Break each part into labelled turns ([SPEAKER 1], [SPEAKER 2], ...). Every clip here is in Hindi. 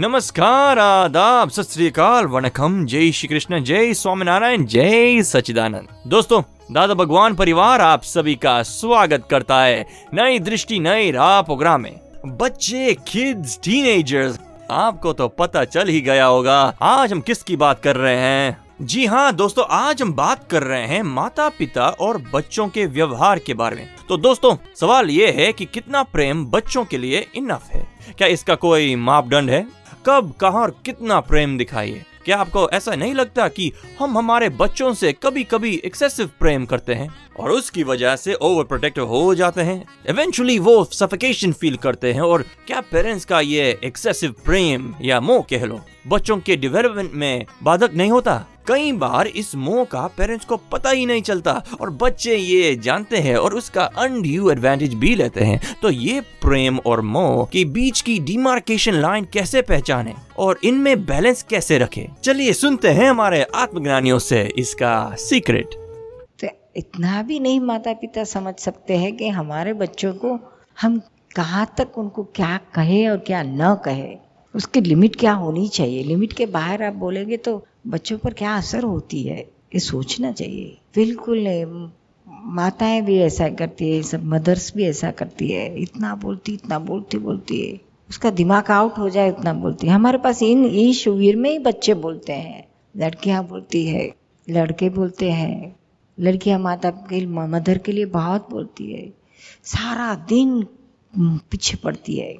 [SPEAKER 1] नमस्कार, आदाब सत अकाल जय श्री कृष्ण जय स्वामीनारायण, जय सचिदानंद दोस्तों, दादा भगवान परिवार आप सभी का स्वागत करता है नई दृष्टि, नई राह प्रोग्राम में। बच्चे किड्स टीनेजर्स आपको तो पता चल ही गया होगा, आज हम किसकी बात कर रहे हैं? जी हाँ दोस्तों, आज हम बात कर रहे हैं माता पिता और बच्चों के व्यवहार के बारे में। तो दोस्तों, सवाल ये है कि कितना प्रेम बच्चों के लिए इनफ है? क्या इसका कोई मापदंड है? कब, कहा और कितना प्रेम दिखाइए क्या आपको ऐसा नहीं लगता कि हम हमारे बच्चों से कभी कभी एक्सेसिव प्रेम करते हैं? और उसकी वजह से ओवर प्रोटेक्टिव हो जाते हैं? इवेंचुअली वो सफिकेशन फील करते हैं और क्या पेरेंट्स का ये एक्सेसिव प्रेम या मोह कह लो, बच्चों के डेवलपमेंट में बाधक नहीं होता? कई बार इस मोह का पेरेंट्स को पता ही नहीं चलता और बच्चे ये जानते हैं और उसका अनड्यू एडवांटेज भी लेते हैं। तो ये प्रेम और मोह के बीच की डिमार्केशन लाइन कैसे पहचाने और इनमें बैलेंस कैसे रखें? चलिए सुनते हैं हमारे आत्मज्ञानियों से इसका सीक्रेट
[SPEAKER 2] तो इतना भी नहीं माता पिता समझ सकते हैं कि हमारे बच्चों को हम कहाँ तक उनको क्या कहे और क्या न कहे। उसकी लिमिट क्या होनी चाहिए? लिमिट के बाहर आप बोलेंगे तो बच्चों पर क्या असर होती है? ये सोचना चाहिए। बिल्कुल नहीं। माताएँ भी ऐसा करती है, सब मदर्स भी ऐसा करती है। इतना बोलती इतना बोलती बोलती है। उसका दिमाग आउट हो जाए उतना बोलती है। हमारे पास इन इन शिविर में ही बच्चे बोलते हैं। लड़कियाँ बोलती है, लड़के बोलते हैं। लड़कियाँ माता के, मदर के लिए बहुत बोलती है। सारा दिन पीछे पड़ती है।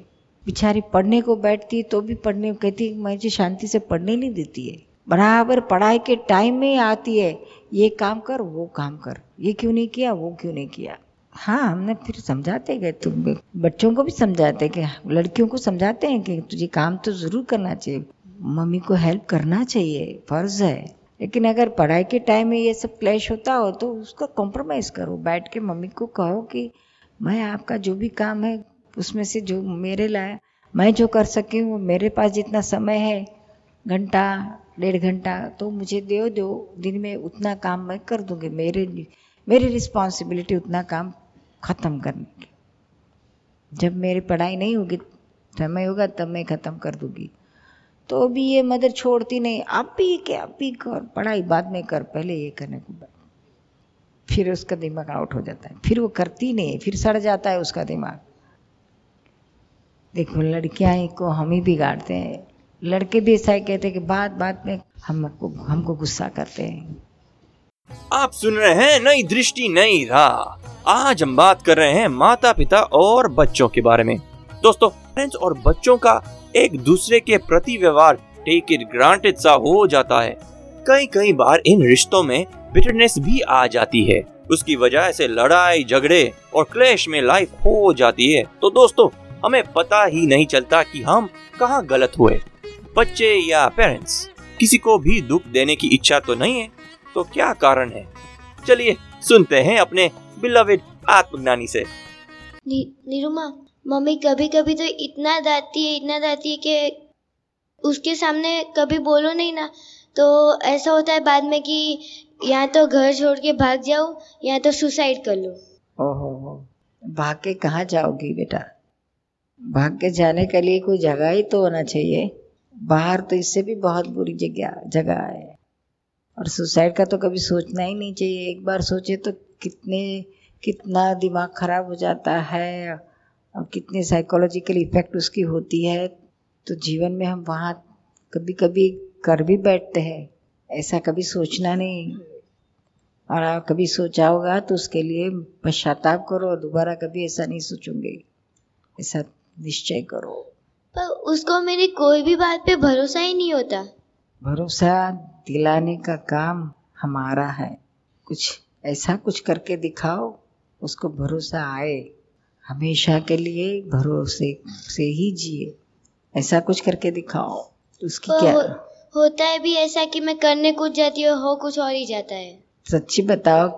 [SPEAKER 2] बेचारी पढ़ने को बैठती है तो भी पढ़ने कहती है मुझे शांति से पढ़ने नहीं देती है। बराबर पढ़ाई के टाइम में आती है। ये काम कर, वो काम कर। ये क्यों नहीं किया, वो क्यों नहीं किया? हाँ हमने फिर समझाते गए। तो बच्चों को भी समझाते कि लड़कियों को समझाते हैं कि तुझे काम तो ज़रूर करना चाहिए। मम्मी को हेल्प करना चाहिए, फ़र्ज़ है। लेकिन अगर पढ़ाई के टाइम में ये सब क्लैश होता हो तो उसका कॉम्प्रोमाइज़ करो। बैठ के मम्मी को कहो कि, मैं आपका जो भी काम है, उसमें से जो मेरे लाए मैं जो कर सकी हूँ, मेरे पास जितना समय है, घंटा डेढ़ घंटा तो मुझे दे दो, दिन में उतना काम मैं कर दूँगी। मेरे मेरी रिस्पॉन्सिबिलिटी उतना काम ख़त्म करने की। जब मेरी पढ़ाई नहीं होगी, समय होगा, तब मैं ख़त्म कर दूँगी। तो भी ये मदर छोड़ती नहीं। आप भी क्या, आप भी कर, पढ़ाई बाद में कर, पहले ये करने को फिर उसका दिमाग आउट हो जाता है। फिर वो करती नहीं, फिर सड़ जाता है उसका दिमाग। देखो, लड़कियाँ को हम ही बिगाड़ते हैं। लड़के भी ऐसा ही कहते कि बात बात में हमको हमको गुस्सा करते हैं।
[SPEAKER 1] आप सुन रहे हैं नई दृष्टि, नई राह। आज हम बात कर रहे हैं माता पिता और बच्चों के बारे में। दोस्तों पेरेंट्स और बच्चों का एक दूसरे के प्रति व्यवहार टेक इट ग्रांटेड सा हो जाता है। कई कई बार इन रिश्तों में बिटरनेस भी आ जाती है। उसकी वजह से लड़ाई, झगड़े और क्लेश में लाइफ हो जाती है। तो दोस्तों, हमें पता ही नहीं चलता कि हम कहाँ गलत हुए। बच्चे या पेरेंट्स किसी को भी दुख देने की इच्छा तो नहीं है तो क्या कारण है? चलिए सुनते हैं अपने बिलविड आत्मज्ञानी से।
[SPEAKER 3] निरुमा मम्मी कभी कभी तो इतना डांटती है इतना डांटती है कि उसके सामने कभी बोलो नहीं ना तो ऐसा होता है बाद में कि या तो घर छोड़ के भाग जाओ या तो सुसाइड कर लो।
[SPEAKER 2] ओहो भाग के कहाँ जाओगी बेटा? भाग के जाने के लिए कोई जगह ही तो होना चाहिए। बाहर तो इससे भी बहुत बुरी जगह जगह है। और सुसाइड का तो कभी सोचना ही नहीं चाहिए। एक बार सोचे तो कितने, कितना दिमाग खराब हो जाता है और कितने साइकोलॉजिकल इफ़ेक्ट उसकी होती है। तो जीवन में हम वहाँ कभी कभी कर भी बैठते हैं। ऐसा कभी सोचना नहीं। और आप कभी सोचा होगा तो उसके लिए पश्चाताप करो। दोबारा कभी ऐसा नहीं सोचूँगे। ऐसा निश्चय करो।
[SPEAKER 3] पर उसको मेरी कोई भी बात पे भरोसा ही नहीं होता।
[SPEAKER 2] भरोसा दिलाने का काम हमारा है। कुछ ऐसा कुछ करके दिखाओ उसको भरोसा आए। हमेशा के लिए भरोसे से ही जिए। ऐसा कुछ करके दिखाओ तो उसकी क्या?
[SPEAKER 3] हो, होता है भी ऐसा कि मैं करने कुछ जाती हूँ हो कुछ और ही जाता है।
[SPEAKER 2] सच्ची बताओ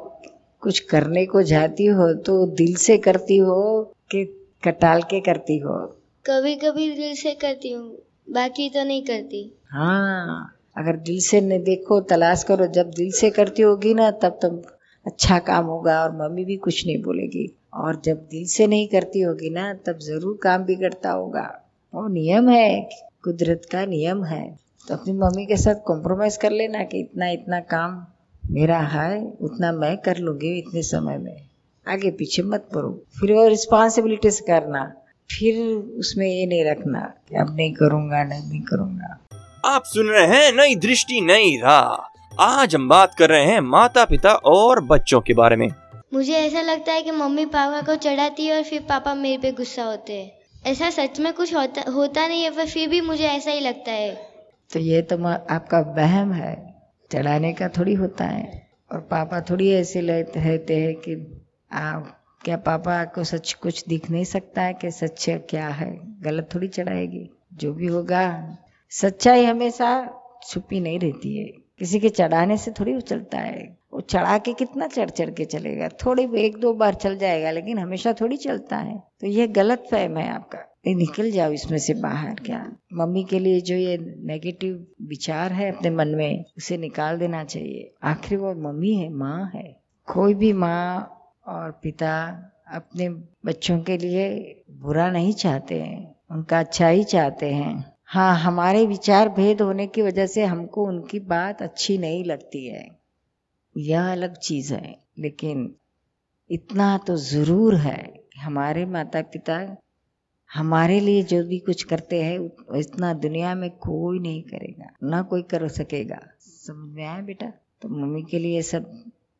[SPEAKER 2] कुछ करने को जाती हो तो दिल से करती हो कि कटाल के करती हो?
[SPEAKER 3] कभी कभी दिल से करती हूँ, बाकी तो नहीं करती।
[SPEAKER 2] हाँ अगर दिल से नहीं देखो, तलाश करो, जब दिल से करती होगी ना, तब तुम अच्छा काम होगा और मम्मी भी कुछ नहीं बोलेगी। और जब दिल से नहीं करती होगी ना, तब ज़रूर काम बिगड़ता होगा। वो नियम है, कुदरत का नियम है। तो अपनी मम्मी के साथ कॉम्प्रोमाइज कर लेना कि इतना इतना काम मेरा है, उतना मैं कर लूँगी इतने समय में। आगे पीछे मत पड़ो। फिर वो रिस्पॉन्सिबिलिटी से करना। फिर उसमें ये नहीं रखना कि अब नहीं करूँगा नहीं, नहीं करूँगा।
[SPEAKER 1] आप सुन रहे हैं नई दृष्टि नई राह। आज हम बात कर रहे हैं माता पिता और बच्चों के बारे में।
[SPEAKER 3] मुझे ऐसा लगता है कि मम्मी पापा को चढ़ाती है और फिर पापा मेरे पे गुस्सा होते हैं। ऐसा सच में कुछ होता होता नहीं है पर फिर भी मुझे ऐसा ही लगता है।
[SPEAKER 2] तो ये तो आपका वहम है। चढ़ाने का थोड़ी होता है। और पापा थोड़ी ऐसे लेते रहते हैं कि आ, क्या पापा को सच कुछ दिख नहीं सकता है कि सच क्या है? गलत थोड़ी चढ़ाएगी। जो भी होगा, सच्चाई हमेशा छुपी नहीं रहती है। किसी के चढ़ाने से थोड़ी वो चलता है। वो चढ़ा के कितना चढ़ चढ़ के चलेगा? थोड़ी एक दो बार चल जाएगा, लेकिन हमेशा थोड़ी चलता है। तो ये गलत फहम है आपका। ये निकल जाओ इसमें से बाहर क्या? मम्मी के लिए जो ये नेगेटिव विचार है अपने मन में, उसे निकाल देना चाहिए। आखिर वो मम्मी है, माँ है। कोई भी माँ और पिता अपने बच्चों के लिए बुरा नहीं चाहते हैं, उनका अच्छा ही चाहते हैं। हाँ हमारे विचार भेद होने की वजह से हमको उनकी बात अच्छी नहीं लगती है। यह अलग चीज़ है, लेकिन इतना तो ज़रूर है कि हमारे माता पिता हमारे लिए जो भी कुछ करते हैं इतना दुनिया में कोई नहीं करेगा, ना कोई कर सकेगा। समझ में आया बेटा? तो मम्मी के लिए सब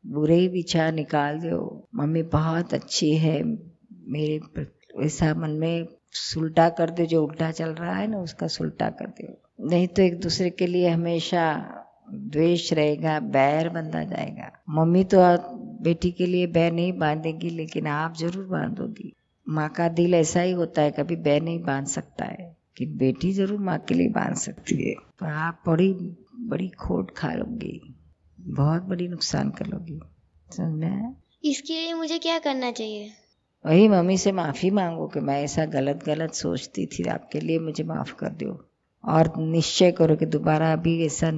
[SPEAKER 2] बुरे विचार निकाल दो मम्मी बहुत अच्छी है, मेरे ऐसा मन में सुलटा कर दो, जो उल्टा चल रहा है ना, उसका सुलटा कर दो। नहीं तो एक दूसरे के लिए हमेशा द्वेष रहेगा, बैर बंधा जाएगा। मम्मी तो बेटी के लिए बैर नहीं बांधेगी, लेकिन आप ज़रूर बांधोगी। माँ का दिल ऐसा ही होता है, कभी बैर नहीं बाँध सकता है, कि बेटी ज़रूर माँ के लिए बाँध सकती है। पर आप बड़ी बड़ी खोट खा लोगी। बहुत बड़ी नुकसान कर लोगी। समझ? में आया
[SPEAKER 3] इसके लिए मुझे क्या करना चाहिए?
[SPEAKER 2] वही मम्मी से माफ़ी मांगो कि मैं ऐसा गलत गलत सोचती थी आपके लिए मुझे माफ़ कर दो और निश्चय करो कि दोबारा अभी ऐसा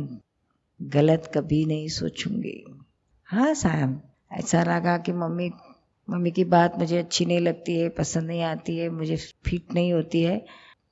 [SPEAKER 2] गलत कभी नहीं सोचूँगी। हाँ साहब ऐसा लगा कि मम्मी मम्मी की बात मुझे अच्छी नहीं लगती है पसंद नहीं आती है मुझे फिट नहीं होती है।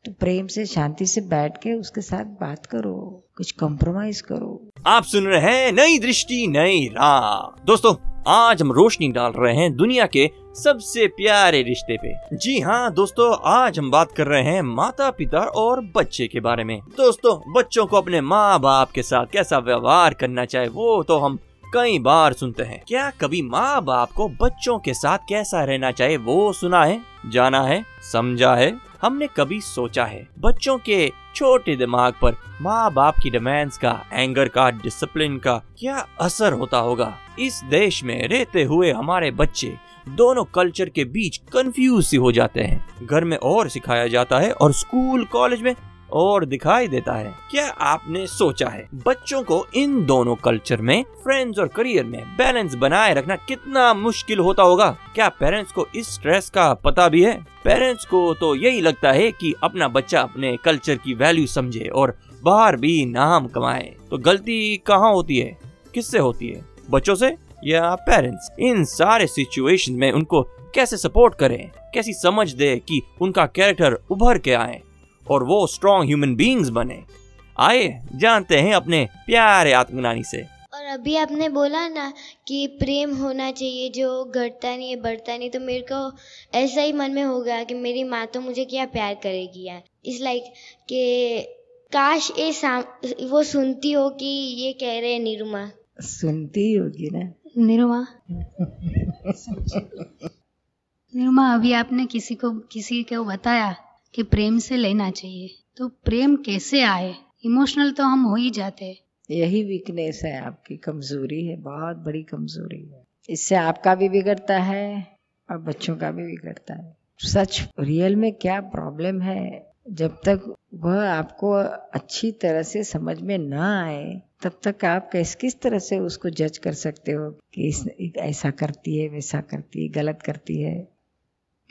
[SPEAKER 2] तो प्रेम से, शांति से बैठ के उसके साथ बात करो, कुछ कॉम्प्रोमाइज करो।
[SPEAKER 1] आप सुन रहे हैं नई दृष्टि, नई राह। दोस्तों, आज हम रोशनी डाल रहे हैं दुनिया के सबसे प्यारे रिश्ते पे। जी हाँ दोस्तों, आज हम बात कर रहे हैं माता पिता और बच्चे के बारे में। दोस्तों, बच्चों को अपने माँ बाप के साथ कैसा व्यवहार करना चाहिए, वो तो हम कई बार सुनते हैं। क्या कभी माँ बाप को बच्चों के साथ कैसा रहना चाहिए, वो सुना है, जाना है, समझा है? हमने कभी सोचा है, बच्चों के छोटे दिमाग पर माँ बाप की डिमांड्स का एंगर का डिसिप्लिन का क्या असर होता होगा? इस देश में रहते हुए हमारे बच्चे दोनों कल्चर के बीच कंफ्यूज सी हो जाते हैं। घर में और सिखाया जाता है और स्कूल कॉलेज में और दिखाई देता है। क्या आपने सोचा है, बच्चों को इन दोनों कल्चर में फ्रेंड्स और करियर में बैलेंस बनाए रखना कितना मुश्किल होता होगा? क्या पेरेंट्स को इस स्ट्रेस का पता भी है? पेरेंट्स को तो यही लगता है कि अपना बच्चा अपने कल्चर की वैल्यू समझे और बाहर भी नाम कमाए। तो गलती कहाँ होती है? किससे होती है? बच्चों से या पेरेंट्स इन सारे सिचुएशन में उनको कैसे सपोर्ट करें? कैसी समझ दे कि उनका कैरेक्टर उभर के आए? और वो स्ट्रॉन्ग ह्यूमन बींग्स बने। आए जानते हैं अपने प्यारे आत्मज्ञानी से।
[SPEAKER 3] और अभी आपने बोला ना कि प्रेम होना चाहिए जो घटता नहीं है बढ़ता नहीं तो मेरे को ऐसा ही मन में हो गया कि मेरी माँ तो मुझे क्या प्यार करेगी यार। इस लाइक कि काश ये वो सुनती हो कि ये कह रहे हैं निरुमा।
[SPEAKER 2] सुनती होगी ना।
[SPEAKER 4] निरुमा? निरुमा अभी आपने किसी को किसी को बताया? कि प्रेम से लेना चाहिए। तो प्रेम कैसे आए? इमोशनल तो हम हो ही जाते। हैं
[SPEAKER 2] यही वीकनेस है आपकी, कमज़ोरी है, बहुत बड़ी कमज़ोरी है। इससे आपका भी बिगड़ता है और बच्चों का भी बिगड़ता है। सच रियल में क्या प्रॉब्लम है? जब तक वह आपको अच्छी तरह से समझ में ना आए, तब तक आप किस किस तरह से उसको जज कर सकते हो कि ऐसा करती है, वैसा करती है, गलत करती है?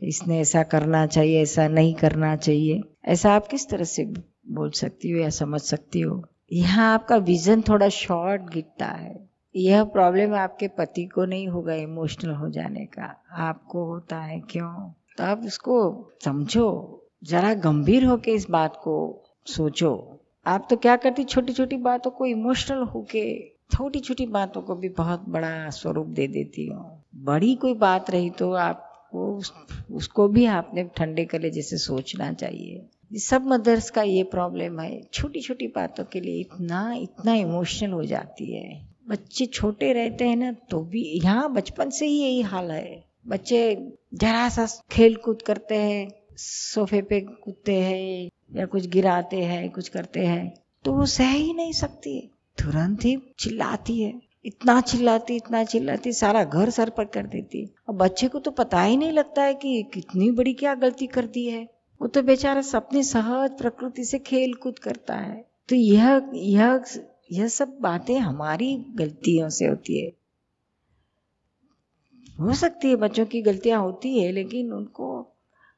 [SPEAKER 2] इसने ऐसा करना चाहिए, ऐसा नहीं करना चाहिए। ऐसा आप किस तरह से बोल सकती हो या समझ सकती हो? यहाँ आपका विजन थोड़ा शॉर्ट गिरता है। यह प्रॉब्लम आपके पति को नहीं होगा इमोशनल हो जाने का। आपको होता है क्यों? तो आप उसको समझो। जरा गंभीर होके इस बात को सोचो। आप तो क्या करती छोटी छोटी बातों को इमोशनल होके छोटी छोटी बातों को भी बहुत बड़ा स्वरूप दे देती हो। बड़ी कोई बात रही तो आपको उस, उसको भी आपने ठंडे कले जैसे सोचना चाहिए। सब मदर्स का ये प्रॉब्लम है। छोटी छोटी बातों के लिए इतना इतना इमोशनल हो जाती है। बच्चे छोटे रहते हैं ना तो भी यहाँ बचपन से ही यही हाल है। बच्चे जरा सा खेल कूद करते हैं सोफे पे कूदते हैं या कुछ गिराते हैं कुछ करते हैं तो वो सह ही नहीं सकती। तुरंत ही चिल्लाती है। इतना चिल्लाती इतना चिल्लाती, सारा घर सर पर कर देती। और बच्चे को तो पता ही नहीं लगता है कि कितनी बड़ी क्या गलती कर दी है। वो तो बेचारा अपनी सहज प्रकृति से खेल कूद करता है। तो यह यह यह सब बातें हमारी गलतियों से होती है। हो सकती है बच्चों की गलतियाँ होती है, लेकिन उनको,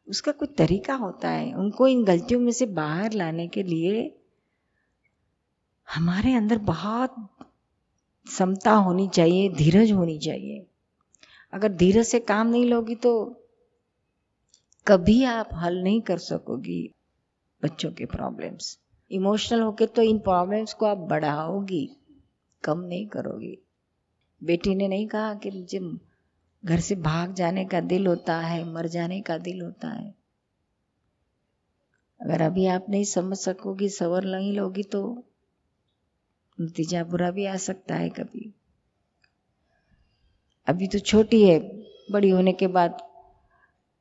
[SPEAKER 2] उसका कुछ तरीका होता है। उनको इन गलतियों में से बाहर लाने के लिए हमारे अंदर बहुत समता होनी चाहिए, धीरज होनी चाहिए। अगर धीरज से काम नहीं लोगी तो कभी आप हल नहीं कर सकोगी बच्चों के प्रॉब्लम्स इमोशनल होके तो इन प्रॉब्लम्स को आप बढ़ाओगी, कम नहीं करोगी। बेटी ने नहीं कहा कि मुझे घर से भाग जाने का दिल होता है, मर जाने का दिल होता है। अगर अभी आप नहीं समझ सकोगी, सवर नहीं लोगी तो नतीजा बुरा भी आ सकता है कभी। अभी तो छोटी है, बड़ी होने के बाद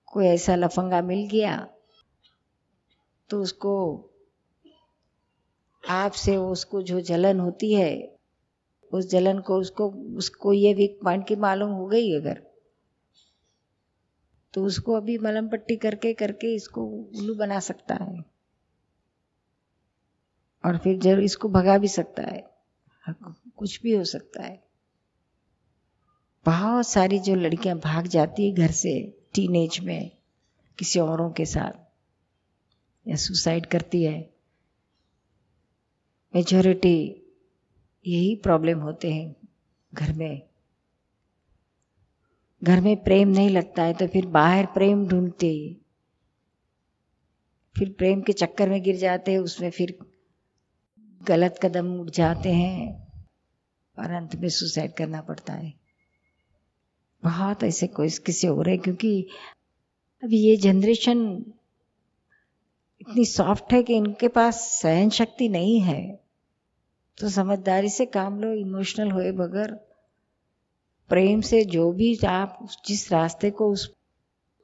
[SPEAKER 2] कोई ऐसा लफंगा मिल गया तो उसको आपसे उसको जो जलन होती है, उस जलन को उसको उसको ये वीक पॉइंट की मालूम हो गई अगर तो उसको अभी मलम पट्टी करके करके इसको उल्लू बना सकता है। और फिर जब इसको भगा भी सकता है। कुछ भी हो सकता है। बहुत सारी जो लड़कियाँ भाग जाती है घर से टीनेज में, किसी औरों के साथ, या सुसाइड करती है। मेजोरिटी यही प्रॉब्लम होते हैं घर में। घर में प्रेम नहीं लगता है तो फिर बाहर प्रेम ढूंढते फिर प्रेम के चक्कर में गिर जाते हैं, उसमें फिर गलत कदम उठ जाते हैं और अंत में सुसाइड करना पड़ता है। बहुत ऐसे कोई किसे हो रहे क्योंकि अभी ये जनरेशन इतनी सॉफ्ट है कि इनके पास सहन शक्ति नहीं है। तो समझदारी से काम लो इमोशनल हुए बगैर। प्रेम से जो भी आप जिस रास्ते को उस,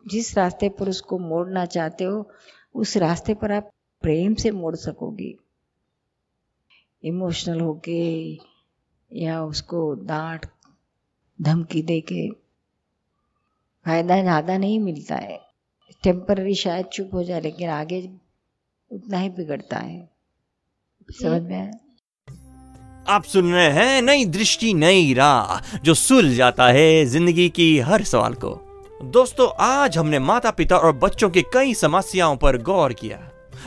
[SPEAKER 2] जिस रास्ते पर उसको मोड़ना चाहते हो, उस रास्ते पर आप प्रेम से मोड़ सकोगे। इमोशनल होके या उसको डांट, धमकी दे के फ़ायदा ज़्यादा नहीं मिलता है। टेम्पररी शायद चुप हो जाए, लेकिन आगे उतना ही बिगड़ता है। समझ में
[SPEAKER 1] आप सुन रहे हैं नई दृष्टि, नई राह, जो सुल जाता है ज़िंदगी की हर सवाल को। दोस्तों, आज हमने माता पिता और बच्चों की कई समस्याओं पर गौर किया।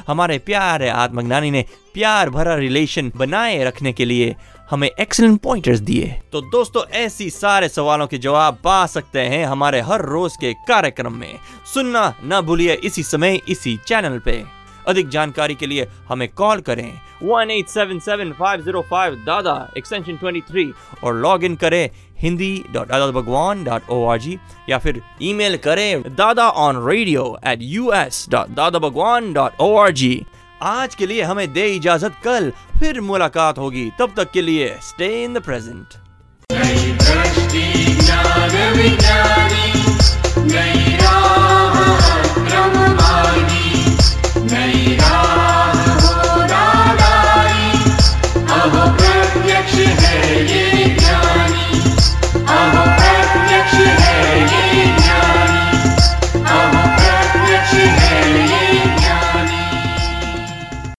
[SPEAKER 1] हमारे प्यारे आत्मज्ञानी ने प्यार भरा रिलेशन बनाए रखने के लिए हमें एक्सलेंट पॉइंटर्स दिए। तो दोस्तों, ऐसी सारे सवालों के जवाब पा सकते हैं हमारे हर रोज के कार्यक्रम में। सुनना न भूलिए इसी समय, इसी चैनल पे। अधिक जानकारी के लिए हमें कॉल करें। One eight seven seven five zero five Dada extension twenty three और लॉग इन करें Hindi dot Dada Bhagwan dot O R G या फिर ई मेल करें Dada on radio at U S dot Dada Bhagwan dot O R G आज के लिए हमें दे इजाज़त, कल फिर मुलाकात होगी। तब तक के लिए स्टे इन द प्रेजेंट